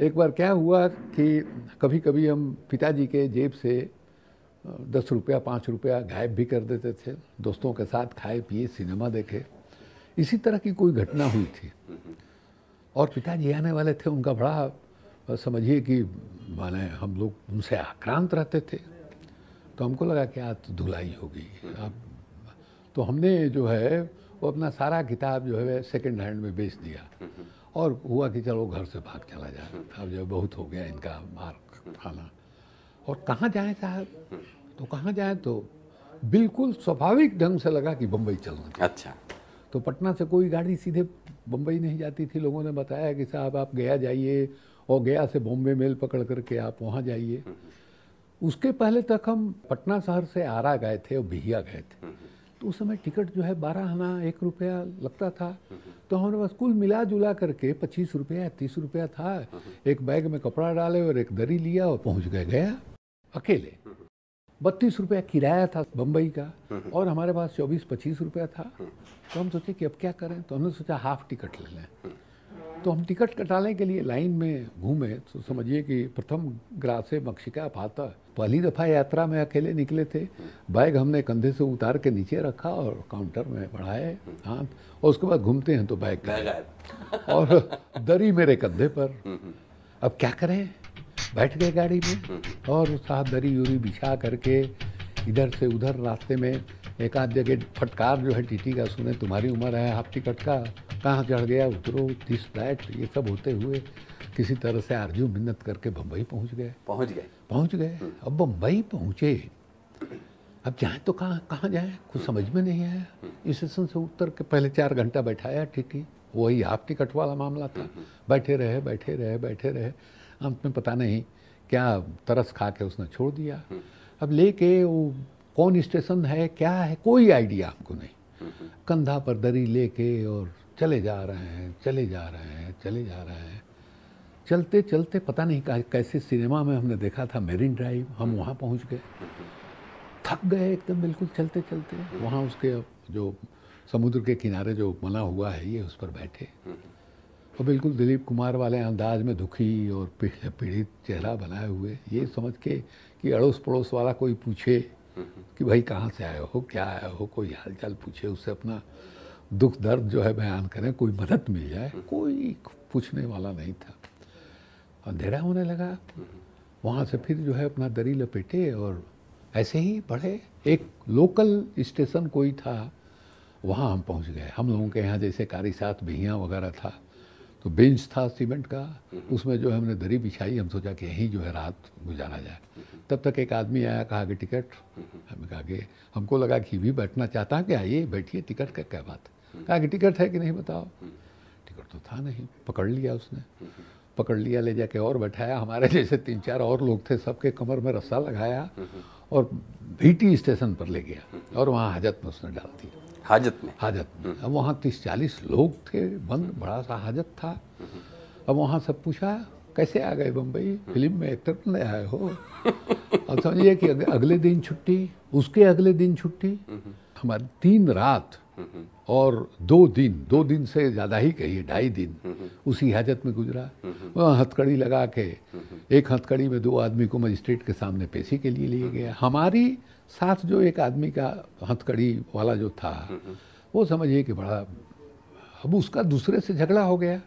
एक बार क्या हुआ कि कभी कभी हम पिताजी के जेब से दस रुपया, पाँच रुपया गायब भी कर देते थे, दोस्तों के साथ खाए, पिए, सिनेमा देखे। इसी तरह की कोई घटना हुई थी। और पिताजी आने वाले थे, उनका बड़ा समझिए कि माने हम लोग उनसे आक्रांत रहते थे। तो हमको लगा कि आज तो धुलाई होगी। आप तो हमने जो है, वो अपना सारा किताब जो है सेकंड हैंड में बेच दिया। और हुआ कि चलो घर से भाग चला जाए। अब जो बहुत हो गया इनका मार खाना। और कहाँ जाए साहब? तो कहाँ जाए तो बिल्कुल स्वाभाविक ढंग से लगा कि बम्बई चलना अच्छा। तो पटना से कोई गाड़ी सीधे बम्बई नहीं जाती थी। लोगों ने बताया कि साहब आप गया जाइए और गया से बॉम्बे मेल पकड़ करके आप वहाँ जाइए। उसके पहले तक हम पटना शहर से आरा गए थे और बिहिया गए थे। तो उस समय टिकट जो है बारह आना एक रुपया लगता था। तो हमारे पास कुल मिला जुला करके पच्चीस रुपया तीस रुपया था। एक बैग में कपड़ा डाले और एक दरी लिया और पहुँच गए गया अकेले। बत्तीस रुपया किराया था बम्बई का और हमारे पास चौबीस पच्चीस रुपया था। तो हम सोचे कि अब क्या करें? तो हमने सोचा हाफ़ टिकट ले लें। तो हम टिकट कटाने के लिए लाइन में घूमे तो समझिए कि प्रथम ग्रास से मक्षिका पाता पहली दफ़ा यात्रा में अकेले निकले थे। बैग हमने कंधे से उतार के नीचे रखा और काउंटर में बढ़ाए हाथ और उसके बाद घूमते हैं तो बैग गायब। और दरी मेरे कंधे पर। अब क्या करें? बैठ गए गाड़ी में और साहब दरी यूरी बिछा करके इधर से उधर रास्ते में एक आध जगह फटकार जो है टीटी का सुने तुम्हारी उम्र है हाफ़ टिकट का कहाँ चढ़ गया उतरो दिस दैट ये सब होते हुए किसी तरह से आरज़ू मिन्नत करके बम्बई पहुँच गए। पहुँच गए। पहुँच गए। अब बम्बई पहुँचे अब जाए तो कहाँ कहाँ जाए? कुछ समझ में नहीं आया। स्टेशन से उतर के पहले चार घंटा बैठाया टीटी। वही हाफ़ टिकट वाला मामला था। बैठे रहे बैठे रहे बैठे रहे। अंत में पता नहीं क्या तरस खा के उसने छोड़ दिया। अब लेके वो कौन स्टेशन है, क्या है, कोई आइडिया आपको नहीं। कंधा पर दरी लेके और चले जा रहे हैं, चले जा रहे हैं, चले जा रहे हैं। चलते चलते पता नहीं कैसे सिनेमा में हमने देखा था मेरिन ड्राइव, हम वहाँ पहुँच गए। थक गए एकदम बिल्कुल, चलते चलते। वहाँ उसके जो समुद्र के किनारे जो बना हुआ है, ये उस पर बैठे। और बिल्कुल दिलीप कुमार वाले अंदाज में दुखी और पीड़ित चेहरा बनाए हुए, ये समझ के कि अड़ोस पड़ोस वाला कोई पूछे कि भाई कहाँ से आए हो क्या आए हो कोई हालचाल पूछे उससे अपना दुख दर्द जो है बयान करें कोई मदद मिल जाए कोई पूछने वाला नहीं था। अंधेरा होने लगा। वहाँ से फिर जो है अपना दरी लपेटे और ऐसे ही बढ़े। एक लोकल स्टेशन कोई था वहाँ हम पहुँच गए। हम लोगों के यहाँ जैसे कारी साथ बिहियाँ वगैरह था तो बेंच था सीमेंट का, उसमें जो है हमने दरी बिछाई, हम सोचा कि यहीं जो है रात गुजारा जाए। तब तक एक आदमी आया, कहा कि टिकट। हमने कहा कि हमको लगा कि भी बैठना चाहता है कि आइए, बैठिए, टिकट का क्या बात कहा कि टिकट है कि नहीं बताओ? टिकट तो था नहीं, पकड़ लिया उसने। पकड़ लिया, ले जाके और बैठाया। हमारे जैसे तीन चार और लोग थे, सबके कमर में रस्सा लगाया और भीटी स्टेशन पर ले गया और वहाँ हाजत में उसने डाल दिया हाजत में। हाजत में। अब वहाँ तीस चालीस लोग थे बंद बड़ा सा हाजत था। अब वहाँ से पूछा कैसे आ गए बम्बई फ़िल्म में एक्टर बनने आए हो अब समझिए कि अगले दिन छुट्टी उसके अगले दिन छुट्टी। हमारी तीन रात और दो दिन दो दिन से ज़्यादा ही कहिए ढाई दिन उसी हाजत में गुजरा। वहाँ हथकड़ी लगा के एक हथकड़ी में दो आदमी को मजिस्ट्रेट के सामने पेशी के लिए लिए गया। हमारी साथ जो एक आदमी का हथकड़ी वाला जो था, वो समझिए कि बड़ा, अब उसका दूसरे से झगड़ा हो गया।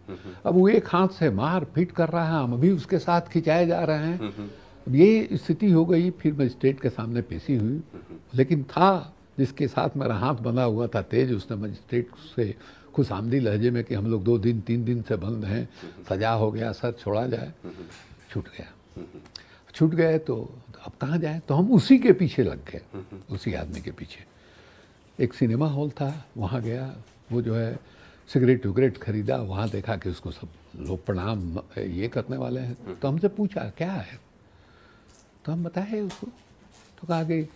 अब वो एक हाथ से मार पीट कर रहा है, हम अभी उसके साथ खिंचाए जा रहे हैं। अब ये स्थिति हो गई, फिर मजिस्ट्रेट के सामने पेशी हुई। लेकिन था, जिसके साथ मेरा हाथ बंधा हुआ था तेज, उसने मजिस्ट्रेट से खुश आमदी लहजे में कि हम लोग दो दिन, तीन दिन से बंद हैं, सजा हो गया, सर छोड़ा जाए। छूट गया। छूट गए तो अब कहाँ जाए? तो हम उसी के पीछे लग गए। उसी आदमी के पीछे। एक सिनेमा हॉल था, वहाँ गया, वो जो है, सिगरेट विगरेट खरीदा, वहाँ देखा कि उसको सब लोग प्रणाम, ये करने वाले हैं। तो हमसे पूछा, क्या है? तो हम बताए उसको। तो कहा कि,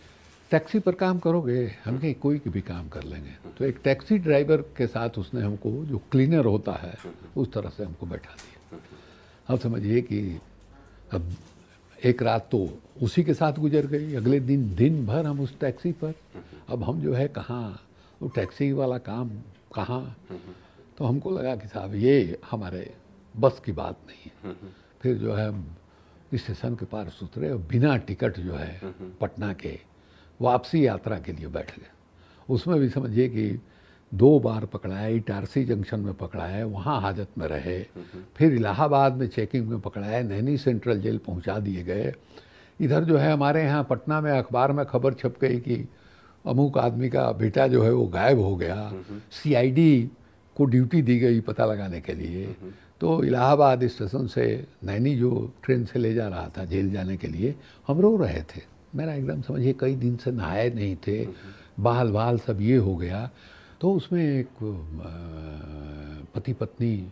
टैक्सी पर काम करोगे? हम कहीं, कोई भी काम कर लेंगे। तो एक टैक्सी ड्राइवर के साथ उसने हमको, जो क्लीनर होता है, उस तरह से हमको बैठा दिया। अब समझिए कि अब एक रात तो उसी के साथ गुजर गई। अगले दिन दिन भर हम उस टैक्सी पर। अब हम जो है कहाँ, वो टैक्सी वाला काम कहाँ? तो हमको लगा कि साहब, ये हमारे बस की बात नहीं है। फिर जो है हम स्टेशन के पास उतरे और बिना टिकट जो है पटना के वापसी यात्रा के लिए बैठ गए। उसमें भी समझिए कि दो बार पकड़ाया इटारसी जंक्शन में पकड़ाया वहाँ हाजत में रहे। फिर इलाहाबाद में चेकिंग में पकड़ाया नैनी सेंट्रल जेल पहुँचा दिए गए। इधर जो है हमारे यहाँ पटना में अखबार में खबर छप गई कि अमुक आदमी का बेटा जो है वो गायब हो गया। सीआईडी को ड्यूटी दी गई पता लगाने के लिए। तो इलाहाबाद स्टेशन से नैनी जो ट्रेन से ले जा रहा था जेल जाने के लिए हम रो रहे थे। मेरा एकदम समझिए कई दिन से नहाए नहीं थे। बाल बाल सब ये हो गया। तो उसमें एक पति पत्नी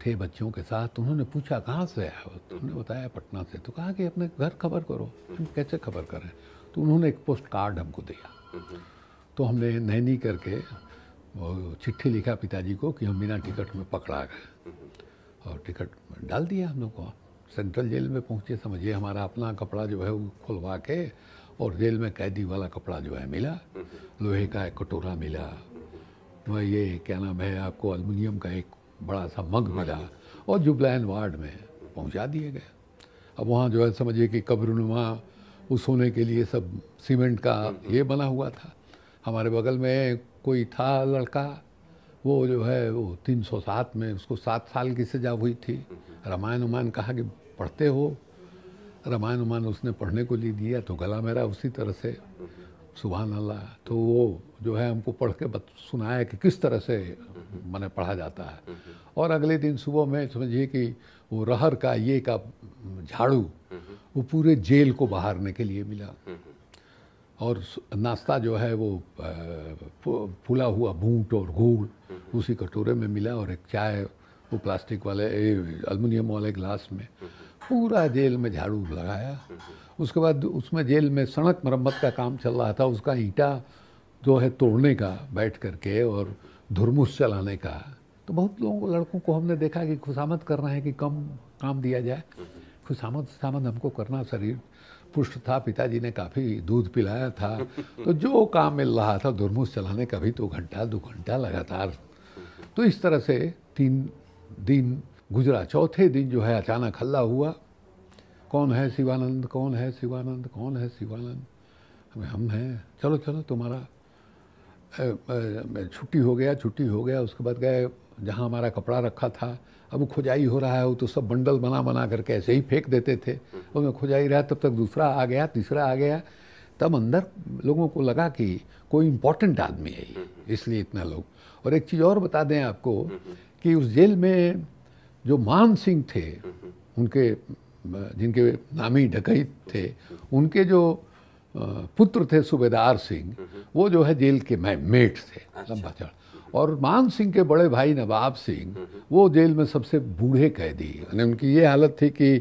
थे बच्चों के साथ उन्होंने पूछा कहाँ से आया हो? तो उन्होंने बताया पटना से. तो कहा कि अपने घर खबर करो हम कैसे खबर करें? तो उन्होंने एक पोस्ट कार्ड हमको दिया। तो हमने नैनी करके चिट्ठी लिखा पिताजी को कि हम बिना टिकट में पकड़ा गए। और टिकट डाल दिया हम लोग को। सेंट्रल जेल में पहुँचे समझिए हमारा अपना कपड़ा जो है वो खुलवा के और जेल में कैदी वाला कपड़ा जो है मिला। लोहे का एक कटोरा मिला वह ये क्या नाम है आपको अलमिनियम का एक बड़ा सा मग मिला और जुबलैन वार्ड में पहुँचा दिए गए। अब वहाँ जो है समझिए कि कब्रनुमा उस होने के लिए सब सीमेंट का ये बना हुआ था। हमारे बगल में कोई था लड़का वो जो है वो तीन सौ सात में उसको सात साल की सजा हुई थी। रामायण उमान कहा कि पढ़ते हो। रामायण उमान उसने पढ़ने को लिए दिया तो गला मेरा उसी तरह से। सुबह अल्लाह तो वो जो है हमको पढ़ के बत, सुनाया कि किस तरह से मैंने पढ़ा जाता है। और अगले दिन सुबह में समझिए कि वो रहर का ये का झाड़ू वो पूरे जेल को बहारने के लिए मिला। और नाश्ता जो है वो फूला हुआ भूट और गुड़ उसी कटोरे में मिला और एक चाय वो प्लास्टिक वाले अल्मीनियम वाले ग्लास में। पूरा जेल में झाड़ू लगाया। उसके बाद उसमें जेल में सड़क मरम्मत का काम चल रहा था। उसका ईंटा जो है तोड़ने का, बैठ करके और धुरमुस चलाने का। तो बहुत लोगों को, लड़कों को हमने देखा कि खुशामद कर रहे हैं कि कम काम दिया जाए। खुशामद खुशामद हमको करना शरीर पुष्ट था। पिताजी ने काफ़ी दूध पिलाया था। तो जो काम मिल रहा था धुरमुस चलाने का भी तो घंटा दो घंटा लगातार। तो इस तरह से तीन दिन गुजरा चौथे दिन जो है अचानक हल्ला हुआ। कौन है शिवानंद? कौन है शिवानंद? कौन है शिवानंद? हमें हम हैं। चलो चलो, तुम्हारा छुट्टी हो गया, छुट्टी हो गया। उसके बाद गए, जहाँ हमारा कपड़ा रखा था, अब खुजाई हो रहा है, वो तो सब बंडल बना बना करके ऐसे ही फेंक देते थे। उसमें खुजाई रहा, तब तक दूसरा आ गया, तीसरा आ गया। तब अंदर लोगों को लगा कि कोई इम्पोर्टेंट आदमी है ये, इसलिए इतना लोग। और एक चीज़ और बता दें आपको कि उस जेल में जो मान सिंह थे उनके जिनके नामी डकैत थे उनके जो पुत्र थे सूबेदार सिंह वो जो है जेल के मेट थे अच्छा। लंबा चढ़। और मान सिंह के बड़े भाई नवाब सिंह वो जेल में सबसे बूढ़े कैदी। यानी उनकी ये हालत थी कि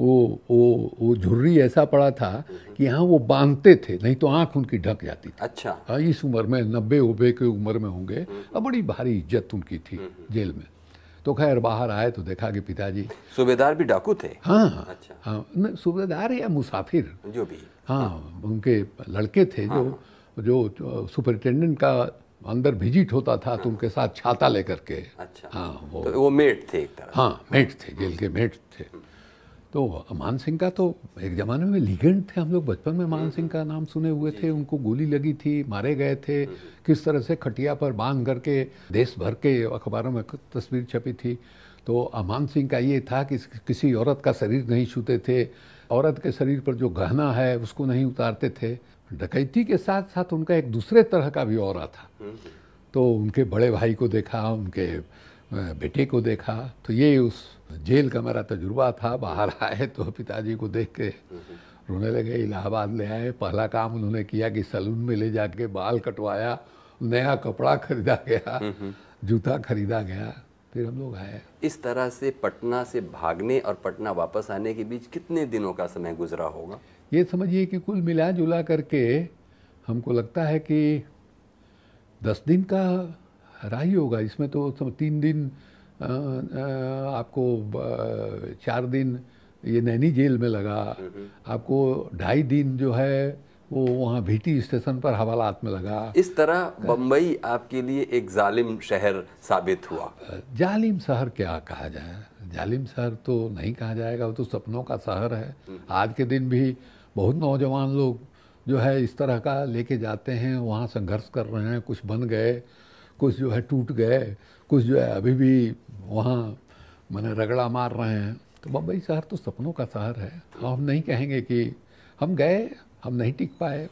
वो वो वो झुर्री ऐसा पड़ा था कि यहाँ वो बांधते थे नहीं तो आँख उनकी ढक जाती थी। अच्छा। हाँ इस उम्र में नब्बे उबे की उम्र में होंगे। और बड़ी भारी इज़्ज़त उनकी थी जेल में। तो खैर बाहर आए तो देखा कि पिताजी सूबेदार भी डाकू थे? हाँ। अच्छा। हाँ सूबेदार या मुसाफिर? जो भी। हाँ उनके लड़के थे हाँ, जो जो सुपरिटेंडेंट का अंदर विज़िट होता था तो उनके साथ छाता लेकर के। अच्छा। हाँ वो तो वो मेट थे एक तरह हाँ मेट थे जेल के मेट थे। तो मान सिंह का तो एक ज़माने में लीगेंड थे हम लोग बचपन में मान सिंह का नाम सुने हुए थे उनको गोली लगी थी मारे गए थे किस तरह से खटिया पर बाँध करके देश भर के अखबारों में तस्वीर छपी थी। तो अमान सिंह का ये था कि किसी औरत का शरीर नहीं छूते थे औरत के शरीर पर जो गहना है उसको नहीं उतारते थे। डकैती के साथ साथ उनका एक दूसरे तरह का भी और था। तो उनके बड़े भाई को देखा उनके बेटे को देखा तो ये उस जेल का मेरा तजुर्बा था बाहर आए तो पिताजी को देख के रोने लगे इलाहाबाद ले आए। पहला काम उन्होंने किया कि सलून में ले जाके बाल कटवाया नया कपड़ा खरीदा गया जूता खरीदा गया फिर हम लोग आए। इस तरह से पटना से भागने और पटना वापस आने के बीच कितने दिनों का समय गुजरा होगा? ये समझिए कि कुल मिला जुला करके हमको लगता है कि दस दिन का राही होगा। इसमें तो तीन दिन आपको चार दिन ये नैनी जेल में लगा। आपको ढाई दिन जो है वो वहाँ भीटी स्टेशन पर हवालात में लगा। इस तरह बम्बई आपके लिए एक जालिम शहर साबित हुआ। जालिम शहर क्या कहा जाए? जालिम शहर तो नहीं कहा जाएगा वो तो सपनों का शहर है। आज के दिन भी बहुत नौजवान लोग जो है इस तरह का लेके जाते हैं वहाँ संघर्ष कर रहे हैं कुछ बन गए कुछ जो है टूट गए, कुछ जो है अभी भी वहाँ मैंने रगड़ा मार रहे हैं। तो बम्बई शहर तो सपनों का शहर है। हम नहीं कहेंगे कि हम गए, हम नहीं टिक पाए।